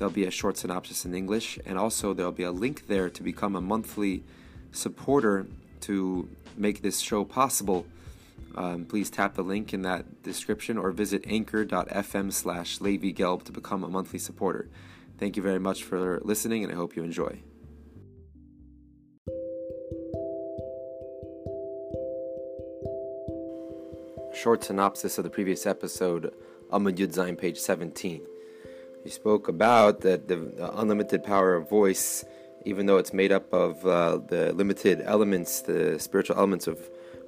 There'll be a short synopsis in English, and also there'll be a link there to become a monthly supporter to make this show possible. Um, please tap the link in that description or visit anchor.fm slash Gelb to become a monthly supporter. Thank you very much for listening, and I hope you enjoy. Short synopsis of the previous episode, Amud Yud page 17. You spoke about that the, unlimited power of voice, even though it's made up of uh, the limited elements, the spiritual elements of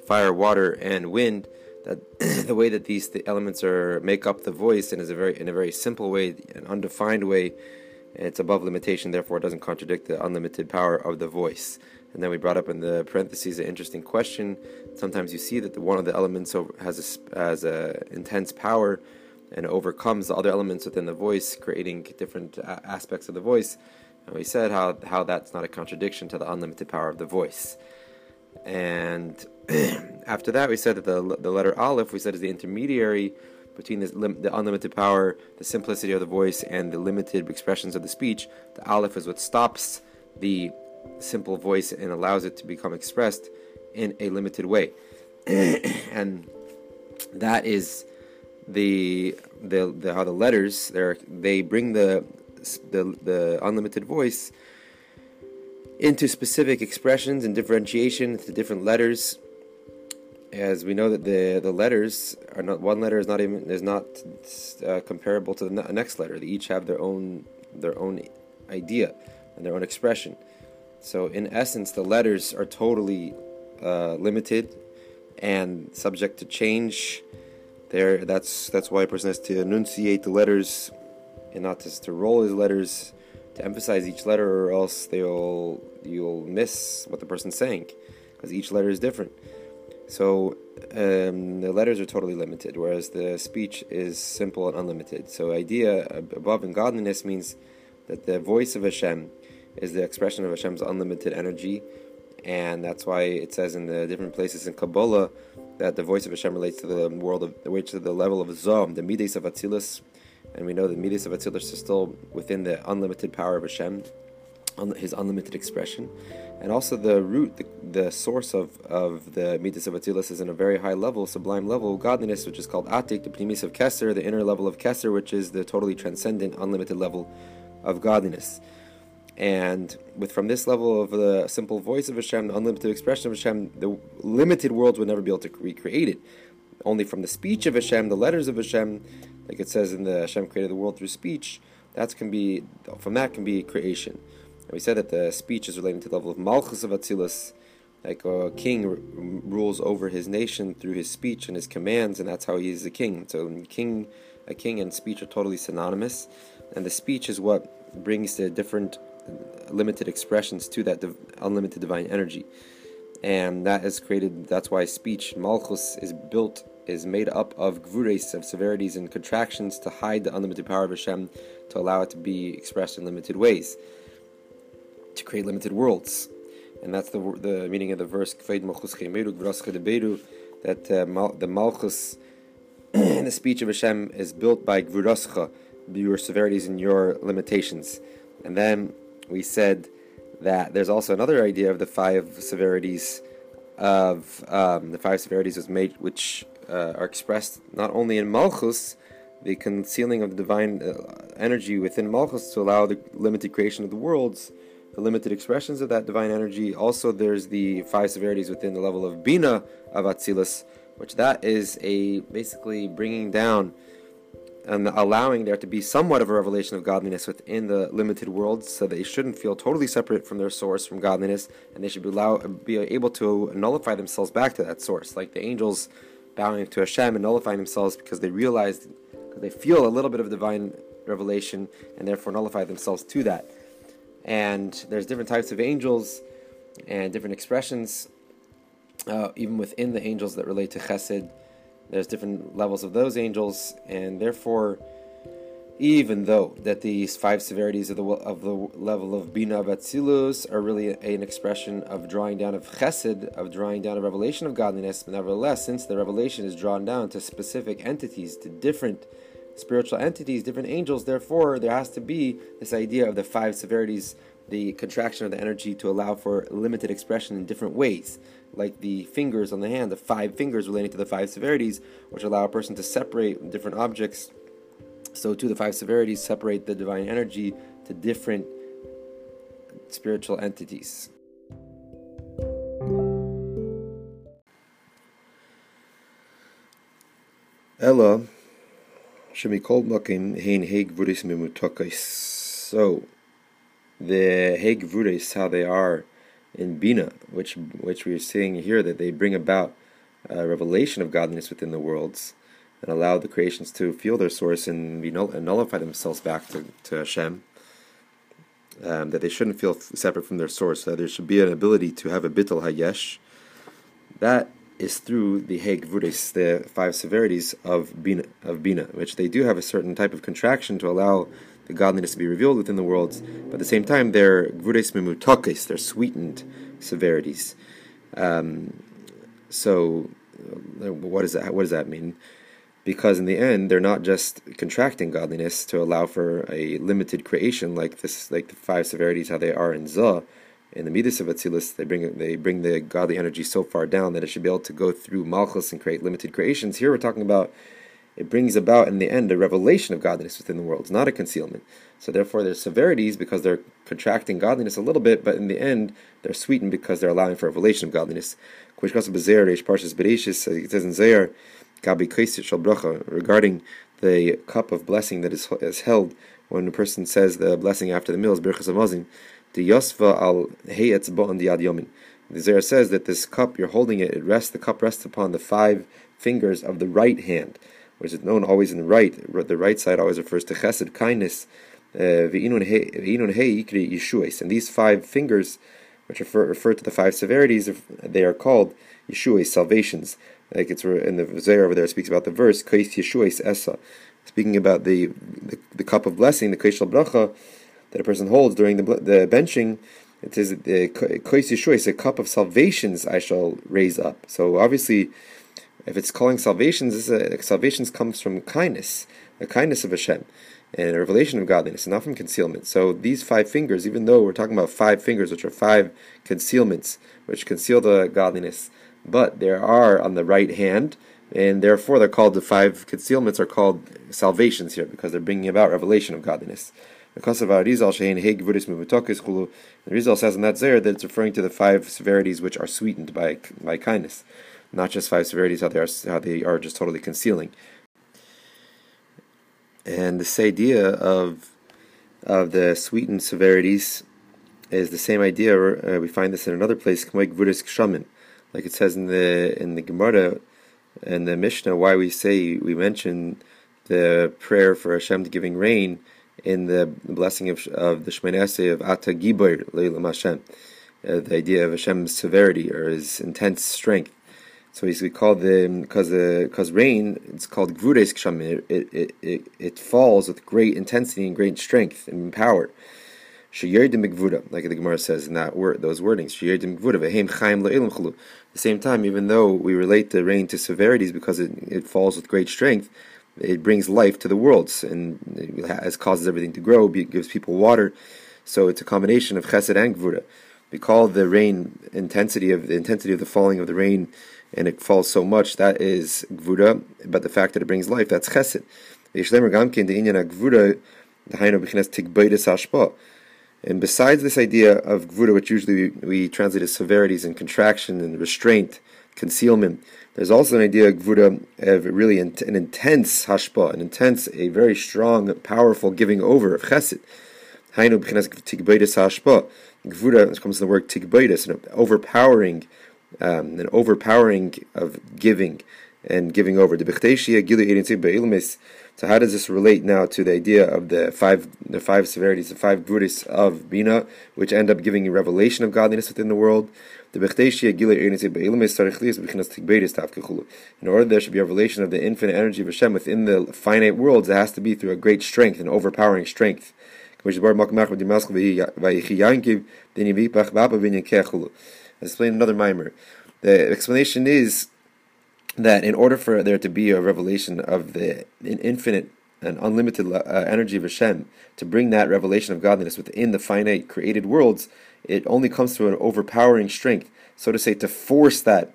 fire, water, and wind. That the way that these the elements are make up the voice, and is a very in a very simple way, an undefined way, it's above limitation. Therefore, it doesn't contradict the unlimited power of the voice. And then we brought up in the parentheses an interesting question. Sometimes you see that the, one of the elements has a, has a intense power and overcomes the other elements within the voice, creating different aspects of the voice. And we said how, how that's not a contradiction to the unlimited power of the voice. And after that, we said that the, the letter Aleph, we said, is the intermediary between this, the unlimited power, the simplicity of the voice, and the limited expressions of the speech. The Aleph is what stops the simple voice and allows it to become expressed in a limited way. and that is the, the, the how the letters they they bring the, the the unlimited voice into specific expressions and differentiation to different letters. As we know that the the letters are not one letter is not even is not uh, comparable to the next letter. They each have their own their own idea and their own expression. So in essence, the letters are totally uh, limited and subject to change there, that's that's why a person has to enunciate the letters and not just to roll his letters to emphasize each letter, or else they'll you'll miss what the person's saying because each letter is different. So um, the letters are totally limited, whereas the speech is simple and unlimited. So idea above in godliness means that the voice of Hashem is the expression of Hashem's unlimited energy, and that's why it says in the different places in Kabbalah that the voice of Hashem relates to the world of which to the level of Zom, the Midas of Atzilus, and we know the Midas of Atzilus is still within the unlimited power of Hashem, his unlimited expression, and also the root, the, the source of, of the Midas of Atzilus is in a very high level, sublime level godliness, which is called Atik, the Pnimius of Kesser, the inner level of Kesser, which is the totally transcendent, unlimited level of godliness. And with from this level of the simple voice of Hashem, the unlimited expression of Hashem, the limited world would never be able to recreate it. Only from the speech of Hashem, the letters of Hashem, like it says in the Hashem created the world through speech, that can be from that can be creation. And we said that the speech is related to the level of Malchus of Atzilus, like a king r- rules over his nation through his speech and his commands, and that's how he is a king. So, king, a king and speech are totally synonymous, and the speech is what brings the different limited expressions to that div- unlimited divine energy. And that has created, that's why speech, Malchus, is built, is made up of gvures, of severities and contractions to hide the unlimited power of Hashem, to allow it to be expressed in limited ways, to create limited worlds. And that's the the meaning of the verse, that uh, mal, the Malchus, the speech of Hashem, is built by gvurascha, your severities and your limitations. And then we said that there's also another idea of the five severities of um, the five severities was made, which uh, are expressed not only in Malchus, the concealing of the divine uh, energy within Malchus to allow the limited creation of the worlds, the limited expressions of that divine energy. Also, there's the five severities within the level of Bina of Atzilus, which that is a basically bringing down and allowing there to be somewhat of a revelation of godliness within the limited world, so they shouldn't feel totally separate from their source, from godliness, and they should be allow, be able to nullify themselves back to that source, like the angels bowing to Hashem and nullifying themselves because they realized, they feel a little bit of divine revelation, and therefore nullify themselves to that. And there's different types of angels and different expressions, uh, even within the angels that relate to chesed. There's different levels of those angels, and therefore, even though that these five severities of the of the level of bina batzilus are really an expression of drawing down of chesed, of drawing down a revelation of godliness, nevertheless, since the revelation is drawn down to specific entities, to different spiritual entities, different angels, therefore there has to be this idea of the five severities, the contraction of the energy to allow for limited expression in different ways like the fingers on the hand, the five fingers relating to the five severities, which allow a person to separate different objects. So, too, the five severities separate the divine energy to different spiritual entities. Ella, Shemikol Makim, Hein Heg Vuris Mimutokais. So, the Heg Vuris, how they are in Bina, which which we are seeing here that they bring about a revelation of godliness within the worlds and allow the creations to feel their source and be null- and nullify themselves back to, to Hashem. Um, that they shouldn't feel separate from their source. That there should be an ability to have a bittul hayesh. That is through the Heg Vuris, the five severities of Bina, of Bina, which they do have a certain type of contraction to allow the godliness to be revealed within the worlds, but at the same time they're they're sweetened severities. Um, so, uh, what does that what does that mean? Because in the end, they're not just contracting godliness to allow for a limited creation like this, like the five severities, how they are in Zah. In the Midas of Atzilus, they bring they bring the godly energy so far down that it should be able to go through Malchus and create limited creations. Here we're talking about it brings about in the end a revelation of godliness within the world, It's not a concealment. So therefore, there's severities because they're contracting godliness a little bit, but in the end, they're sweetened because they're allowing for a revelation of godliness. Zohar, uh, regarding the cup of blessing that is, is held when a person says the blessing after the meal is Birchas Hamazon, the Yosva al Yomin. The Zohar says that this cup, you're holding it, it rests, the cup rests upon the five fingers of the right hand which is known always in the right. The right side always refers to chesed, kindness. Uh, and these five fingers, which refer, refer to the five severities, they are called Yeshuas, salvations. Like it's in the Zohar over there, it speaks about the verse, Kais Yeshuas Esa. Speaking about the, the, the cup of blessing, the Kaishal Bracha, that a person holds during the, the benching, it says, Kais Yeshuas, a cup of salvations I shall raise up. So obviously, if it's calling salvations, this is a, salvations comes from kindness, the kindness of Hashem, and a revelation of godliness, and not from concealment. So these five fingers, even though we're talking about five fingers, which are five concealments, which conceal the godliness, but there are on the right hand, and therefore they're called the five concealments are called salvations here because they're bringing about revelation of godliness. Because of Arizal Shein Heg The Rizal says in that there that it's referring to the five severities which are sweetened by by kindness not just five severities, how they are, how they are just totally concealing. And this idea of of the sweetened severities is the same idea. Uh, we find this in another place, like it says in the in the Gemara and the Mishnah. Why we say we mention the prayer for Hashem to giving rain in the, blessing of of the Shemini of Ata Gibor Leilam Hashem, uh, the idea of Hashem's severity or His intense strength. So we call the because because rain it's called gvudes kshamim. It, it it it falls with great intensity and great strength and power. Sheyerdim gvuda, like the Gemara says in that word, those wordings. Sheyerdim gvuda vehem chaim At the same time, even though we relate the rain to severities because it it falls with great strength, it brings life to the worlds and it causes everything to grow. It gives people water. So it's a combination of chesed and gvuda. We call the rain intensity of the intensity of the falling of the rain and it falls so much, that is gvura, but the fact that it brings life, that's chesed. And besides this idea of gvura, which usually we, we, translate as severities and contraction and restraint, concealment, there's also an idea of gvura of really an, an intense hashpa, an intense, a very strong, powerful giving over of chesed. Hainu b'chinas tigbeidus hashpa. Gvura comes from the word tigbeidus, an overpowering um, an overpowering of giving and giving over. So how does this relate now to the idea of the five the five severities, the five gvuris of Bina, which end up giving a revelation of godliness within the world? In order there should be a revelation of the infinite energy of Hashem within the finite worlds, it has to be through a great strength, an overpowering strength. Explained another mimer. The explanation is that in order for there to be a revelation of the infinite and unlimited uh, energy of Hashem, to bring that revelation of godliness within the finite created worlds, it only comes through an overpowering strength, so to say, to force that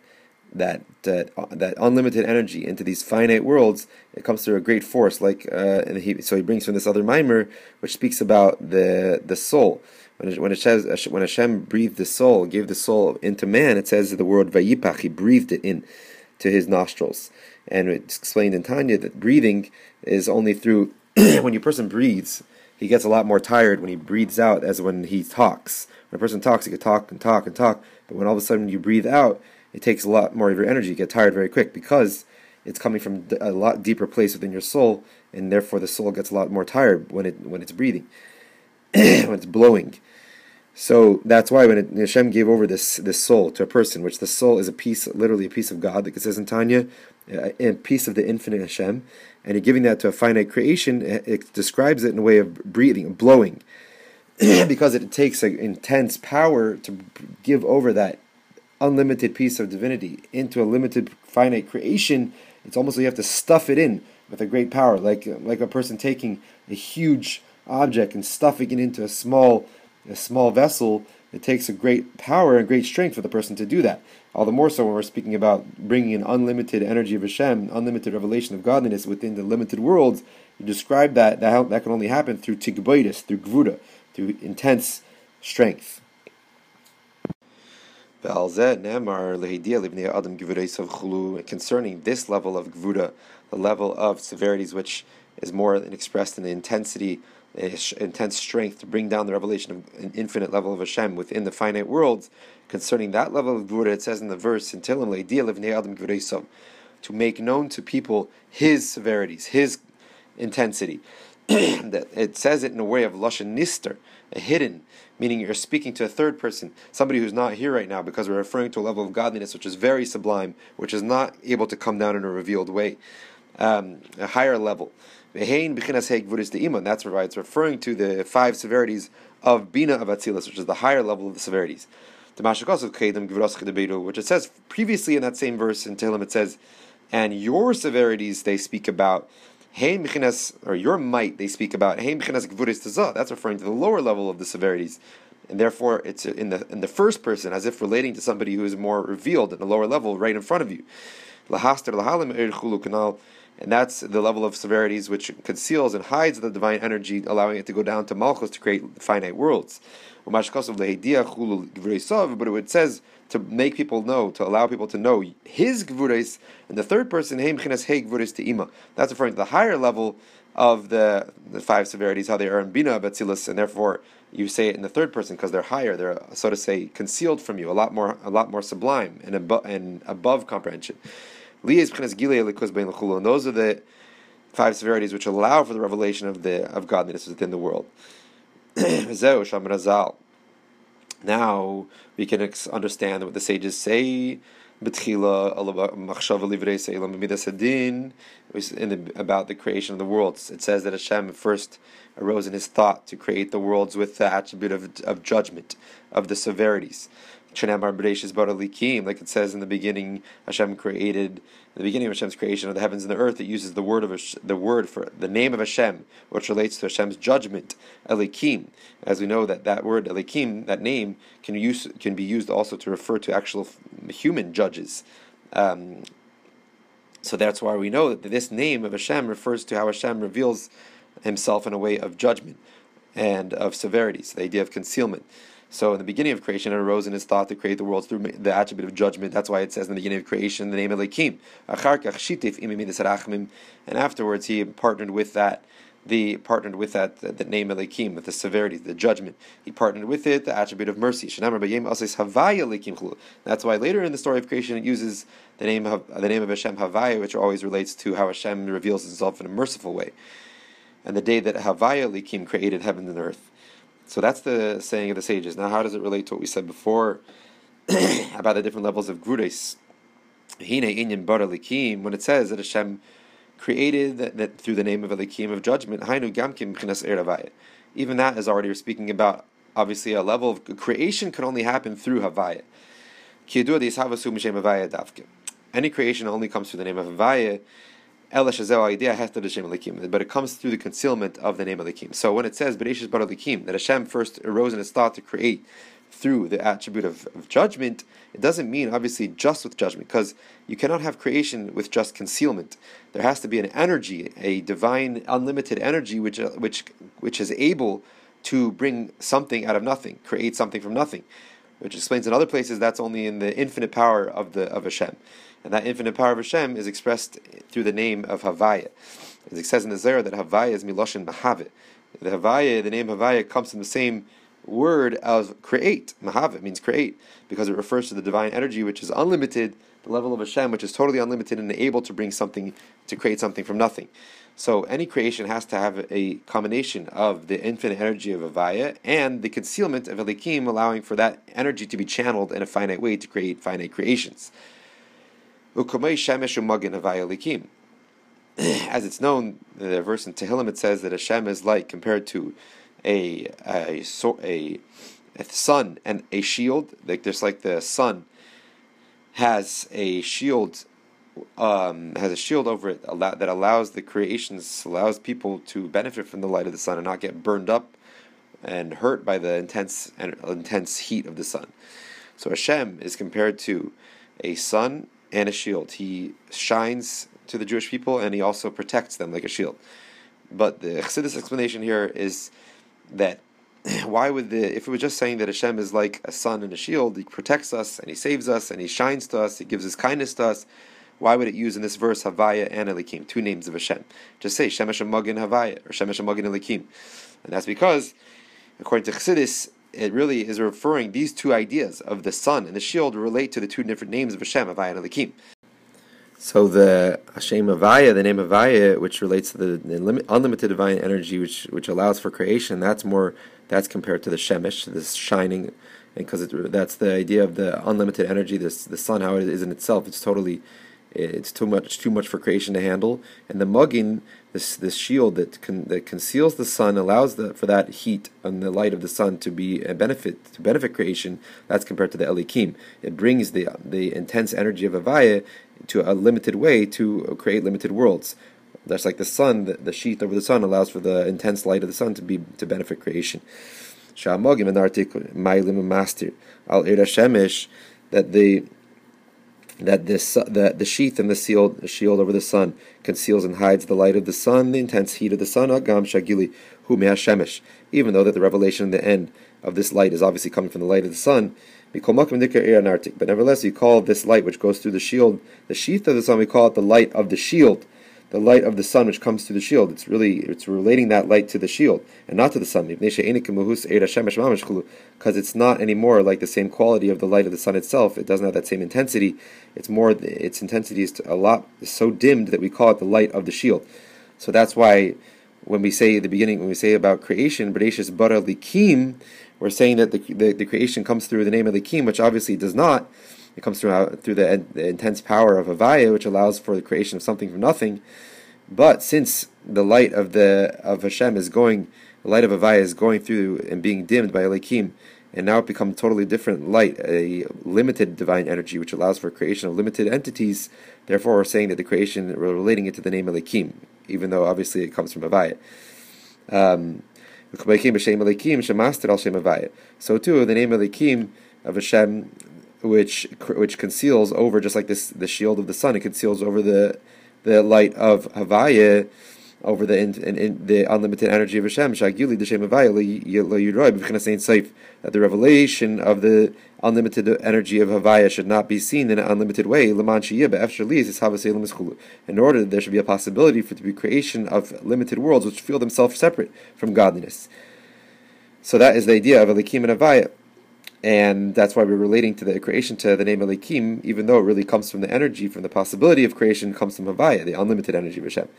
that uh, that unlimited energy into these finite worlds. It comes through a great force, like uh, he so he brings from this other mimer, which speaks about the the soul. When when it says when Hashem breathed the soul, gave the soul into man, it says the word vayipach. He breathed it in to his nostrils. And it's explained in Tanya that breathing is only through when a person breathes, he gets a lot more tired when he breathes out as when he talks. When a person talks, he can talk and talk and talk, but when all of a sudden you breathe out, it takes a lot more of your energy. You get tired very quick because it's coming from a lot deeper place within your soul, and therefore the soul gets a lot more tired when it when it's breathing, when it's blowing. So that's why when it, Hashem gave over this this soul to a person, which the soul is a piece, literally a piece of God, like it says in Tanya, uh, a piece of the infinite Hashem, and you're giving that to a finite creation, it describes it in a way of breathing, blowing, because it takes an intense power to give over that unlimited piece of divinity into a limited finite creation. It's almost like you have to stuff it in with a great power, like like a person taking a huge object and stuffing it into a small a small vessel, it takes a great power and great strength for the person to do that. All the more so when we're speaking about bringing an unlimited energy of Hashem, unlimited revelation of godliness within the limited worlds. You describe that that, that can only happen through tigboidus, through gvuda, through intense strength. Concerning this level of gvuda, the level of severities which is more expressed in the intensity intense strength to bring down the revelation of an infinite level of Hashem within the finite worlds. Concerning that level of Gvura, it says in the verse to make known to people His severities, His intensity. that it says it in a way of lashon nister, a hidden, meaning you're speaking to a third person, somebody who's not here right now, because we're referring to a level of godliness which is very sublime, which is not able to come down in a revealed way, um, a higher level. That's why it's referring to the five severities of Bina of Atzilus, which is the higher level of the severities. Which it says previously in that same verse in Tehillim, it says, and your severities they speak about, or your might they speak about, that's referring to the lower level of the severities. And therefore, it's in the in the first person, as if relating to somebody who is more revealed at the lower level, right in front of you and that's the level of severities which conceals and hides the divine energy, allowing it to go down to Malchus to create finite worlds. But it says to make people know, to allow people to know his gvuris, and the third person, to ima. That's referring to the higher level of the, the five severities, how they are in Bina Betzilus, and therefore you say it in the third person because they're higher, they're so to say concealed from you, a lot more, a lot more sublime and, and above comprehension. Those are the five severities which allow for the revelation of the of godliness within the world. now we can understand what the sages say about the creation of the worlds. It says that Hashem first arose in his thought to create the worlds with the attribute of, of judgment, of the severities like it says in the beginning, Hashem created the beginning of Hashem's creation of the heavens and the earth. It uses the word of the word for the name of Hashem, which relates to Hashem's judgment, Elikim. As we know that that word Elikim, that name, can use can be used also to refer to actual human judges. Um, so that's why we know that this name of Hashem refers to how Hashem reveals Himself in a way of judgment and of severity. So the idea of concealment. So in the beginning of creation, it arose in his thought to create the worlds through the attribute of judgment. That's why it says in the beginning of creation the name of Lekim. And afterwards, he partnered with that the partnered with that the, the name Elikim, with the severity, the judgment. He partnered with it the attribute of mercy. That's why later in the story of creation it uses the name of the name of Hashem Havaya, which always relates to how Hashem reveals Himself in a merciful way. And the day that Havaya Elikim created heaven and earth. So that's the saying of the sages. Now, how does it relate to what we said before about the different levels of grudes? Hine inyan bar when it says that Hashem created that, that through the name of Elikim of judgment, Eravaya. Even that is already speaking about obviously a level of creation can only happen through Havaya. Any creation only comes through the name of Havaya. But it comes through the concealment of the name of Elikim. So when it says Bereshis Bar Elikim, that Hashem first arose in his thought to create through the attribute of, of, judgment, it doesn't mean obviously just with judgment, because you cannot have creation with just concealment. There has to be an energy, a divine, unlimited energy, which uh, which which is able to bring something out of nothing, create something from nothing. Which explains in other places that's only in the infinite power of the of Hashem, and that infinite power of Hashem is expressed through the name of Havaya. As it says in the Zohar that Havaya is miloshin mahavit. The Havaya, the name Havaya, comes from the same word as create. Mahavit means create because it refers to the divine energy which is unlimited, the level of Hashem which is totally unlimited and able to bring something, to create something from nothing. So any creation has to have a combination of the infinite energy of Avaya and the concealment of Elikim, allowing for that energy to be channeled in a finite way to create finite creations. As it's known, the verse in Tehillim it says that Hashem is like compared to a a a, a sun and a shield, like just like the sun has a shield, um, has a shield over it that allows the creations, allows people to benefit from the light of the sun and not get burned up and hurt by the intense and intense heat of the sun. So Hashem is compared to a sun and a shield. He shines to the Jewish people and he also protects them like a shield. But the Chassidus explanation here is that why would the if it was just saying that Hashem is like a sun and a shield, He protects us and He saves us and He shines to us, He gives His kindness to us. Why would it use in this verse Havaya and Elikim, two names of Hashem? Just say Shemesh Magin Havaya or Shemesh Magin Elikim, and that's because, according to Chassidus, it really is referring these two ideas of the sun and the shield relate to the two different names of Hashem, Havaya and Elikim. So the Hashem Avaya, the name Avaya, which relates to the, unlimited divine energy, which which allows for creation, that's more that's compared to the Shemesh, this shining, because that's the idea of the unlimited energy. This the sun, how it is in itself, it's totally, it's too much too much for creation to handle. And the Mugin, this this shield that con, that conceals the sun, allows the, for that heat and the light of the sun to be a benefit to benefit creation. That's compared to the Elikim. It brings the the intense energy of Avaya to a limited way to create limited worlds. That's like the sun, the, the sheath over the sun allows for the intense light of the sun to be to benefit creation. Sha'amogim and artik mailim master al shemesh that the that this the, the sheath and the shield, shield over the sun conceals and hides the light of the sun, the intense heat of the sun, agam shagili hu shemesh. Even though that the revelation in the end of this light is obviously coming from the light of the sun, but nevertheless, we call this light which goes through the shield, the sheath of the sun, we call it the light of the shield, the light of the sun which comes through the shield. It's really it's relating that light to the shield and not to the sun. Because it's not anymore like the same quality of the light of the sun itself. It doesn't have that same intensity. It's more its intensity is a lot so dimmed that we call it the light of the shield. So that's why when we say at the beginning, when we say about creation, Bereshis bara likim, we're saying that the, the, the, creation comes through the name of the King, which obviously does not. It comes through through the, the, intense power of Avaya, which allows for the creation of something from nothing. But since the light of the of Hashem is going, the light of Avaya is going through and being dimmed by Elikim, and now it becomes totally different light, a limited divine energy, which allows for creation of limited entities. Therefore, we're saying that the creation, we're relating it to the name Elikim, even though obviously it comes from Avaya. Um, so too, the name Elikim of Hashem, which which conceals over just like this the shield of the sun, it conceals over the the light of Havaya. over the in, in, in the unlimited energy of Hashem. Shaguli the Shagili d'shem that the revelation of the unlimited energy of Havaya should not be seen in an unlimited way. In order that there should be a possibility for the creation of limited worlds which feel themselves separate from godliness. So that is the idea of Elikim and Havaya and that's why we're relating to the creation to the name Elikim, even though it really comes from the energy, from the possibility of creation, comes from Havaya, the unlimited energy of Hashem.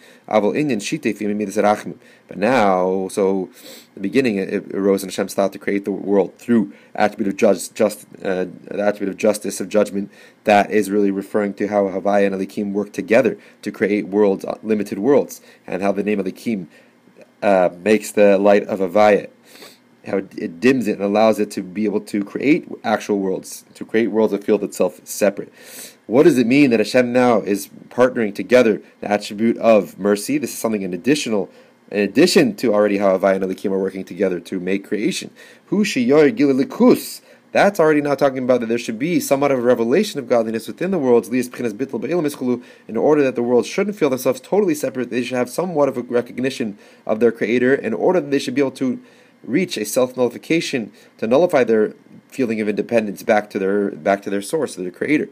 But now, so the beginning it arose in Hashem's thought to create the world through attribute of just, just uh, the attribute of justice of judgment. That is really referring to how Havaya and Elikim work together to create worlds, limited worlds, and how the name Elikim uh, makes the light of Havaya how it dims it and allows it to be able to create actual worlds, to create worlds that feel itself separate. What does it mean that Hashem now is partnering together the attribute of mercy? This is something an additional, in addition to already how Havaya and Elikim are working together to make creation. Hu gililikus. That's already now talking about that there should be somewhat of a revelation of godliness within the worlds, in order that the world shouldn't feel themselves totally separate. They should have somewhat of a recognition of their Creator, in order that they should be able to reach a self nullification to nullify their feeling of independence back to their back to their source, to their creator.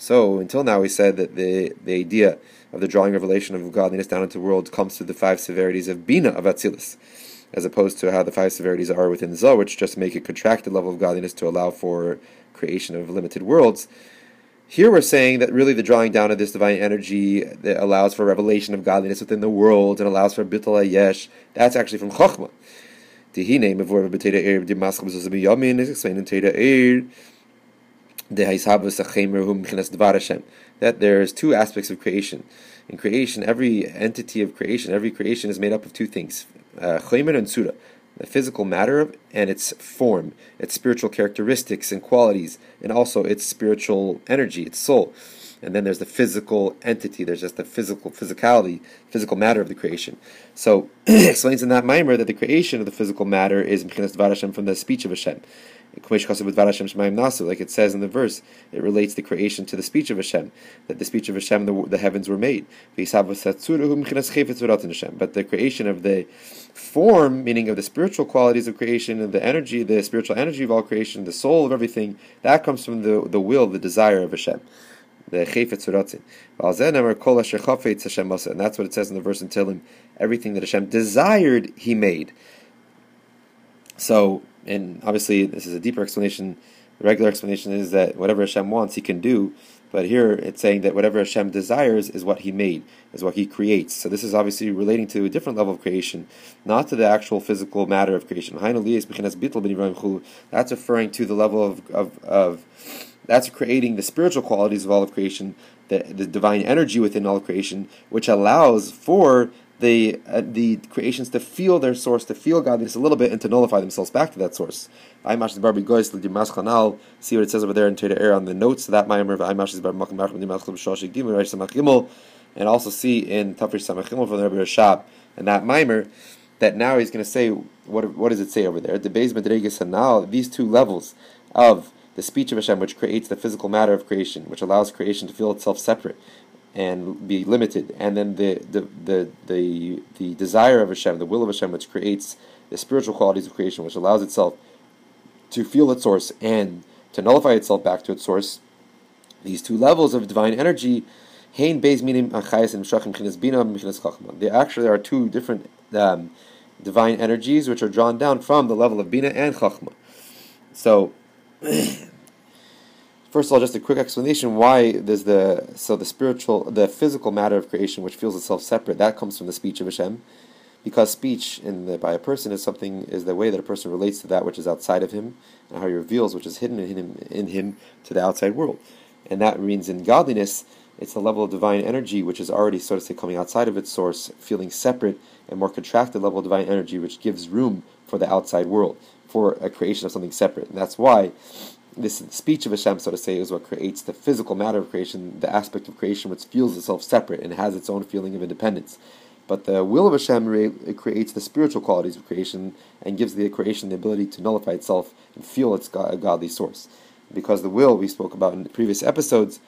So until now we said that the, the idea of the drawing revelation of godliness down into the world comes through the five severities of Bina of Atzilus, as opposed to how the five severities are within the Zohar, which just make a contracted level of godliness to allow for creation of limited worlds. Here we're saying that really the drawing down of this divine energy that allows for revelation of godliness within the world and allows for bittul yesh. That's actually from Chochmah. Tihine mevor b'teira eir b'dimaschem zozim yamin is explained in Torah Ohr that there's two aspects of creation. In creation, every entity of creation, every creation is made up of two things, uh, and sura the physical matter and its form, its spiritual characteristics and qualities, and also its spiritual energy, its soul. And then there's the physical entity. There's just the physical physicality, physical matter of the creation. So explains in that mimer that the creation of the physical matter is from the speech of Hashem. Like it says in the verse, it relates the creation to the speech of Hashem, that the speech of Hashem, the, the heavens were made. But the creation of the form, meaning of the spiritual qualities of creation and the energy, the spiritual energy of all creation, the soul of everything, that comes from the, the will, the desire of Hashem. The And that's what it says in the verse in Tehillim. Everything that Hashem desired, He made. So and obviously this is a deeper explanation. The regular explanation is that whatever Hashem wants, He can do. But here it's saying that whatever Hashem desires is what He made, is what He creates. So this is obviously relating to a different level of creation, not to the actual physical matter of creation. That's referring to the level of, of, of that's creating the spiritual qualities of all of creation, the, the divine energy within all of creation, which allows for the uh, the creations to feel their source, to feel godliness a little bit, and to nullify themselves back to that source. See what it says over there in Torah Ohr on the notes to that Maimer and also see in Tafrish Samachimel from the Rebbe Rashab and that Maimer that now he's going to say what what does it say over there? The Beis Medreges now these two levels of the speech of Hashem, which creates the physical matter of creation, which allows creation to feel itself separate, and be limited, and then the the the the, the desire of Hashem, the will of Hashem, which creates the spiritual qualities of creation, which allows itself to feel its source and to nullify itself back to its source. These two levels of divine energy. They actually are two different um, divine energies which are drawn down from the level of Bina and Chachma. So First of all, just a quick explanation why there's the so the spiritual, the physical matter of creation, which feels itself separate, that comes from the speech of Hashem, because speech in the, by a person is something is the way that a person relates to that which is outside of him, and how he reveals which is hidden in him in him to the outside world, and that means in godliness, it's the level of divine energy which is already, so to say, coming outside of its source, feeling separate and more contracted level of divine energy, which gives room for the outside world, for a creation of something separate, and that's why this speech of Hashem, so to say, is what creates the physical matter of creation, the aspect of creation which feels itself separate and has its own feeling of independence. But the will of Hashem creates the spiritual qualities of creation and gives the creation the ability to nullify itself and feel its godly source. Because the will we spoke about in previous episodes,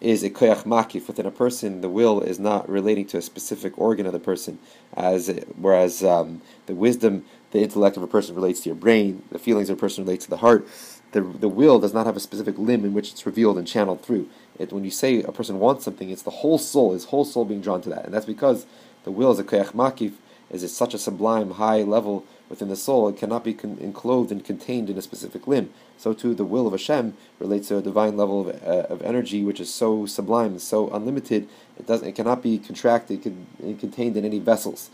is a koyach makif within a person. The will is not relating to a specific organ of the person, as whereas um, the wisdom, the intellect of a person relates to your brain. The feelings of a person relate to the heart. The the will does not have a specific limb in which it's revealed and channeled through. It when you say a person wants something, it's the whole soul, his whole soul being drawn to that, and that's because the will is a koyach makif, is at such a sublime high level within the soul, it cannot be con- enclosed and contained in a specific limb. So too, the will of Hashem relates to a divine level of, uh, of energy, which is so sublime, so unlimited. It doesn't, it cannot be contracted, and contained in any vessels.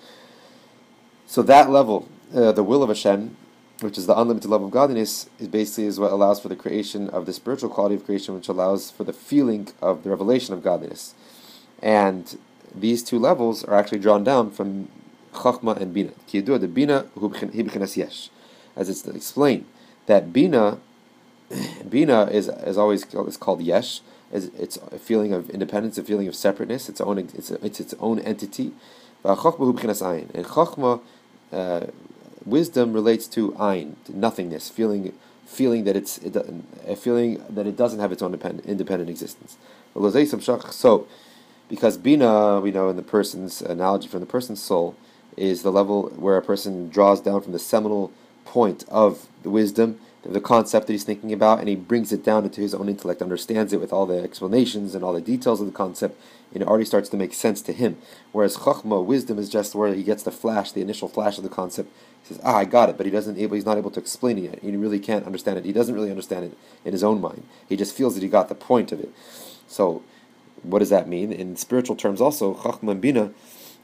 So that level, uh, the will of Hashem, which is the unlimited love of godliness, is basically is what allows for the creation of the spiritual quality of creation, which allows for the feeling of the revelation of godliness. And these two levels are actually drawn down from Chachma and Bina. The Bina yesh. As it's explained, that Bina, Bina is, is always is called Yesh. It's, it's a feeling of independence, a feeling of separateness. Its own, it's, it's its own entity. And Chachma, uh, wisdom relates to Ayin, to nothingness, feeling, feeling that it's it, a feeling that it doesn't have its own independent, independent existence. So, because Bina, we know in the person's uh, analogy from the person's soul, is the level where a person draws down from the seminal point of the wisdom, the concept that he's thinking about, and he brings it down into his own intellect, understands it with all the explanations and all the details of the concept, and it already starts to make sense to him. Whereas chachma, wisdom, is just where he gets the flash, the initial flash of the concept. He says, "Ah, I got it," but he doesn't able, he's not able to explain it yet. He really can't understand it. He doesn't really understand it in his own mind. He just feels that he got the point of it. So, what does that mean in spiritual terms? Also, chachma bina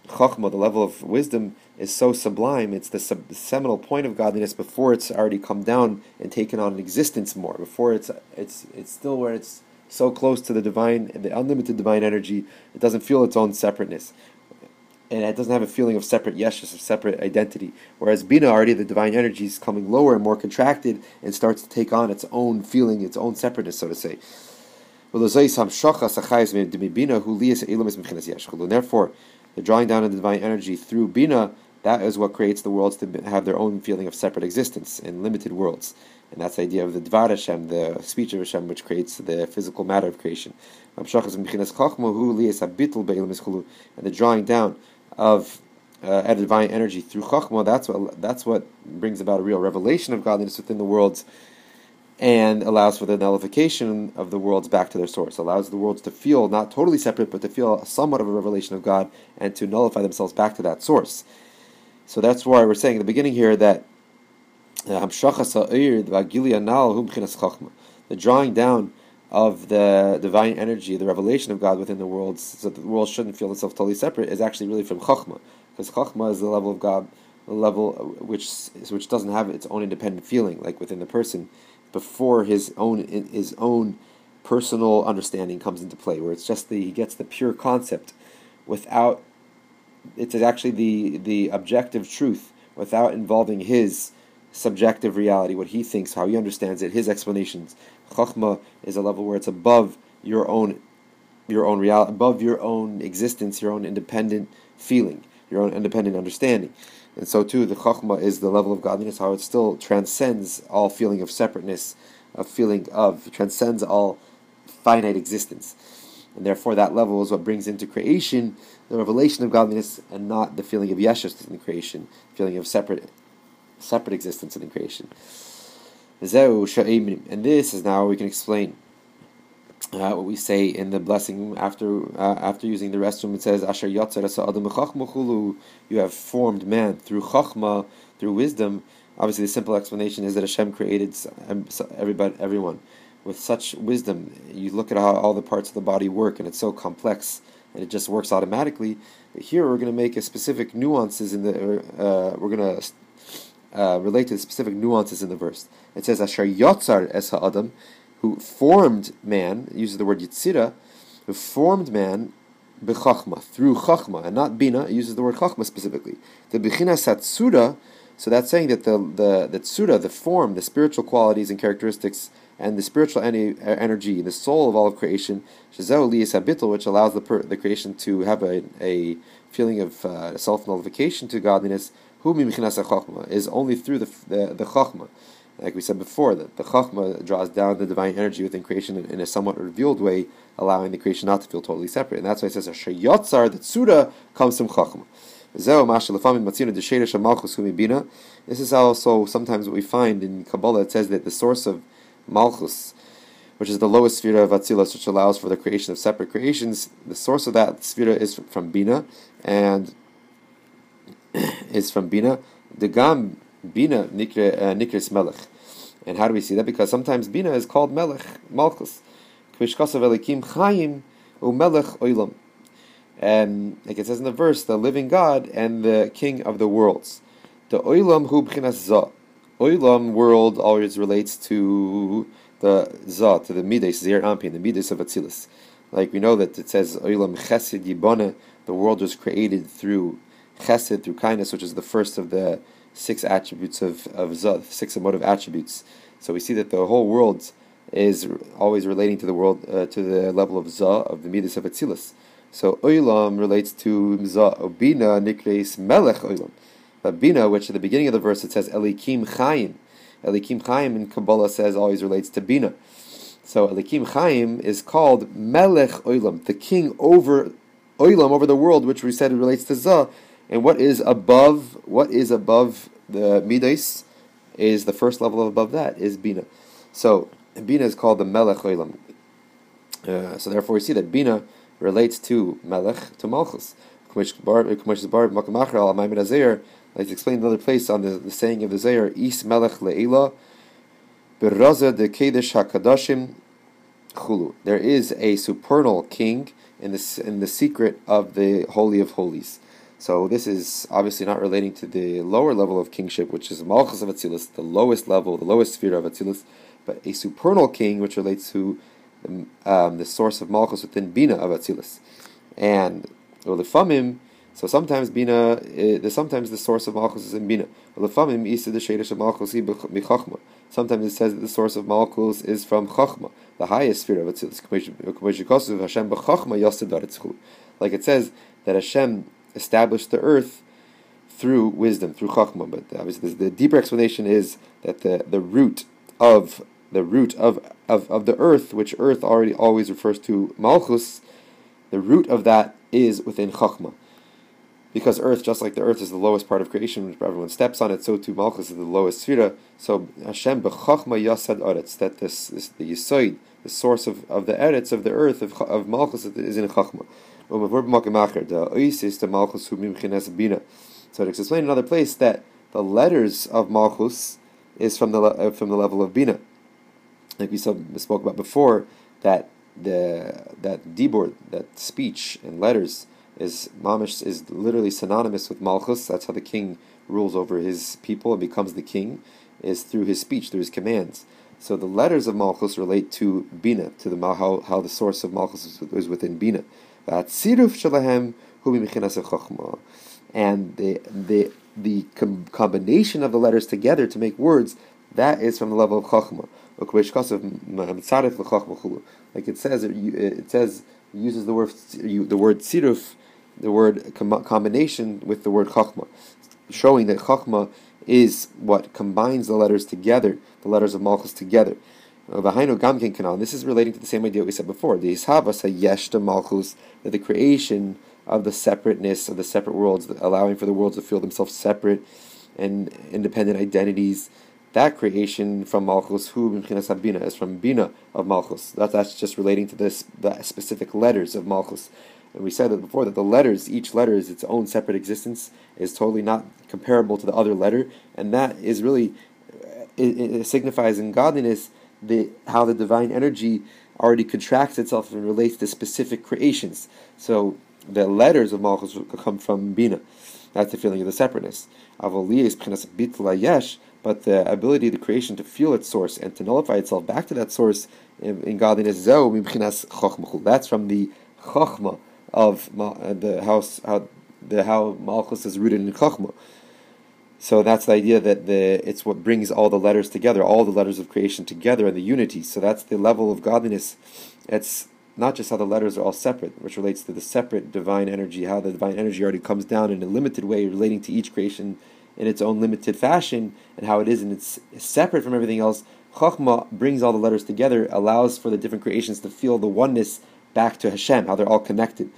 Chachma, the level of wisdom, is so sublime. It's the, sub- seminal point of godliness before it's already come down and taken on an existence more. Before it's it's it's still where it's so close to the divine, the unlimited divine energy. It doesn't feel its own separateness, and it doesn't have a feeling of separate yeshus, of separate identity. Whereas bina already, the divine energy is coming lower and more contracted, and starts to take on its own feeling, its own separateness, so to say. Therefore, the drawing down of the divine energy through Bina, that is what creates the worlds to have their own feeling of separate existence in limited worlds. And that's the idea of the Dvar Hashem, the speech of Hashem, which creates the physical matter of creation. And the drawing down of uh, a divine energy through Chachma, that's what, that's what brings about a real revelation of godliness within the worlds and allows for the nullification of the worlds back to their source, allows the worlds to feel not totally separate, but to feel somewhat of a revelation of God and to nullify themselves back to that source. So that's why we're saying at the beginning here that uh, the drawing down of the divine energy, the revelation of God within the world, so that the world shouldn't feel itself totally separate, is actually really from Chachma, because Chachma is the level of God, the level which which doesn't have its own independent feeling, like within the person before his own his own personal understanding comes into play, where it's just the he gets the pure concept without it's actually the the objective truth without involving his subjective reality, what he thinks, how he understands it, his explanations. Chachma is a level where it's above your own your own reality, above your own existence, your own independent feeling, your own independent understanding. And so too, the Chachma is the level of godliness, how it still transcends all feeling of separateness, a feeling of, transcends all finite existence. And therefore, that level is what brings into creation the revelation of godliness and not the feeling of yeshus in the creation, feeling of separate, separate existence in the creation. And this is now we can explain uh, what we say in the blessing after uh, after using the restroom. It says, "Asher adam You have formed man through chachma, through wisdom. Obviously, the simple explanation is that Hashem created everybody, everyone, with such wisdom. You look at how all the parts of the body work, and it's so complex, and it just works automatically. But here, we're going to make a specific nuances in the. Uh, we're going to. Uh, relate to the specific nuances in the verse. It says, "Asher yotzar es ha'adam," who formed man, uses the word Yitzira, who formed man bechachma, through chachma, and not bina, it uses the word chachma specifically. The bechina satsura, so that's saying that the, the, the tsura, the form, the spiritual qualities and characteristics, and the spiritual energy, the soul of all of creation, which allows the, per, the creation to have a, a feeling of uh, self nullification to godliness, is only through the, the, the chachma. like we said before, that the Chachma draws down the divine energy within creation in, in a somewhat revealed way, allowing the creation not to feel totally separate. And that's why it says, Yotzar, that Surah comes from Chachma. This is also sometimes what we find in Kabbalah. It says that the source of Malchus, which is the lowest sphere of Atzilus, which allows for the creation of separate creations, the source of that sphere is from Bina, and is from Bina. The Gam Bina Nikris uh, Melech. And how do we see that? Because sometimes Bina is called Melech, Malchus. Chaim Melech Oilam. And like it says in the verse, the living God and the King of the worlds. The Oilam Hu B'chinas. Oilam world always relates to the Zah, to the Midas, Zeir Anpin, the Midas of Atzilus. Like we know that it says Oilam Chesed Yibana, the world was created through Chesed, through kindness, which is the first of the six attributes of, of Zah, six emotive attributes. So we see that the whole world is always relating to the world, uh, to the level of Zah, of the Midas of Atzilus. So Oilam relates to Zah, Obina Nikreis Melech Oilam. But Bina, which at the beginning of the verse it says Elokim Chaim. Elokim Chaim in Kabbalah says always relates to Bina. So Elokim Chaim is called Melech Oilam, the king over Oilam, over the world, which we said relates to Zah. And what is above, what is above the Midas, is the first level of above that, is Bina. So Bina is called the Melech Oilam. Uh, so therefore we see that Bina relates to Melech, to Malchus. Let's explain another place on the, the saying of the Zohar, Is Melech Le'ila, Beraza de Kedesh HaKadashim Chulu. There is a supernal king in the, in the secret of the Holy of Holies. So this is obviously not relating to the lower level of kingship, which is Malchus of Atzilus, the lowest level, the lowest sphere of Atzilus, but a supernal king, which relates to um, the source of Malchus within Bina of Atzilus. And Ulefamim, so sometimes Bina, uh, sometimes the source of Malchus is in Bina. Ulefamim is the Shadish of Malchus michachma. Sometimes it says that the source of Malchus is from Chachma, the highest sphere of Atzilus. Like it says that Hashem established the earth through wisdom, through Chachma. But obviously, the deeper explanation is that the, the root of the root of, of, of the earth, which earth already always refers to Malchus, the root of that is within Chachma because earth, just like the earth is the lowest part of creation, everyone steps on it, so too Malchus is the lowest sphere. So Hashem b'chachma yasad aretz, that this, this the yisoid, the source of, of the eretz of the earth of, of Malchus is in chachma. So to explain another place that the letters of Malchus is from the uh, from the level of bina, like we spoke about before, that the that dibur, that speech and letters is mamish is literally synonymous with malchus. That's how the king rules over his people and becomes the king, is through his speech, through his commands. So the letters of malchus relate to bina, to the how, how the source of malchus is within bina. And the the the com- combination of the letters together to make words that is from the level of chachma. Like it says, it says uses the word the word tziruf the word com- combination with the word chachma, showing that chachma is what combines the letters together, the letters of malchus together. This is relating to the same idea we said before. The ishavas yeshta malchus, that the creation of the separateness of the separate worlds, allowing for the worlds to feel themselves separate and independent identities. That creation from Malchus, who Bina, is from Bina of Malchus. That, that's just relating to this the specific letters of Malchus. And we said that before that the letters, each letter is its own separate existence, is totally not comparable to the other letter, and that is really it, it signifies in godliness the how the divine energy already contracts itself and relates to specific creations. So the letters of Malchus come from Bina. That's the feeling of the separateness. But the ability of the creation to feel its source and to nullify itself back to that source in, in godliness, that's from the chokhmah of uh, the house how the how Malchus is rooted in Chachma. So that's the idea that the it's what brings all the letters together, all the letters of creation together, and the unity. So that's the level of godliness. It's not just how the letters are all separate, which relates to the separate divine energy, how the divine energy already comes down in a limited way, relating to each creation in its own limited fashion and how it is and it's separate from everything else, Chachma brings all the letters together, allows for the different creations to feel the oneness back to Hashem, how they're all connected.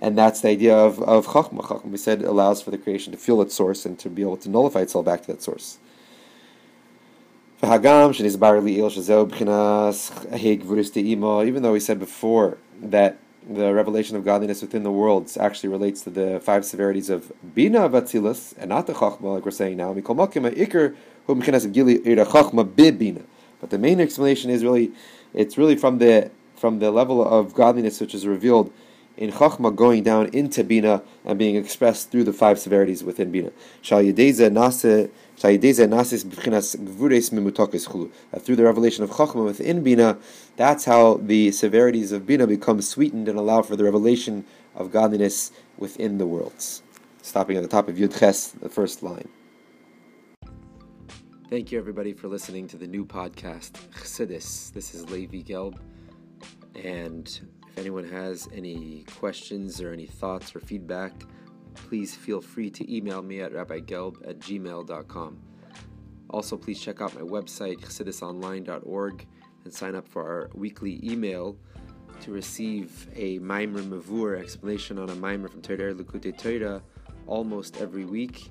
And that's the idea of, of Chachma. Chachma, we said, allows for the creation to feel its source and to be able to nullify itself back to that source. Even though we said before that the revelation of godliness within the world actually relates to the five severities of Bina Vatzilus and not the Chachma, like we're saying now. But the main explanation is really, it's really from the from the level of godliness which is revealed in Chachma going down into Bina and being expressed through the five severities within Bina. Through the revelation of Chachma within Bina, that's how the severities of Bina become sweetened and allow for the revelation of godliness within the worlds. Stopping at the top of Yud Ches, the first line. Thank you, everybody, for listening to the new podcast, Chassidus. This is Levi Gelb, and if anyone has any questions or any thoughts or feedback, please feel free to email me at rabbigelb at gmail.com. Also, please check out my website, chassidusonline.org, and sign up for our weekly email to receive a Maimer Mavur explanation on a Maimer from Torah Likutei Torah almost every week.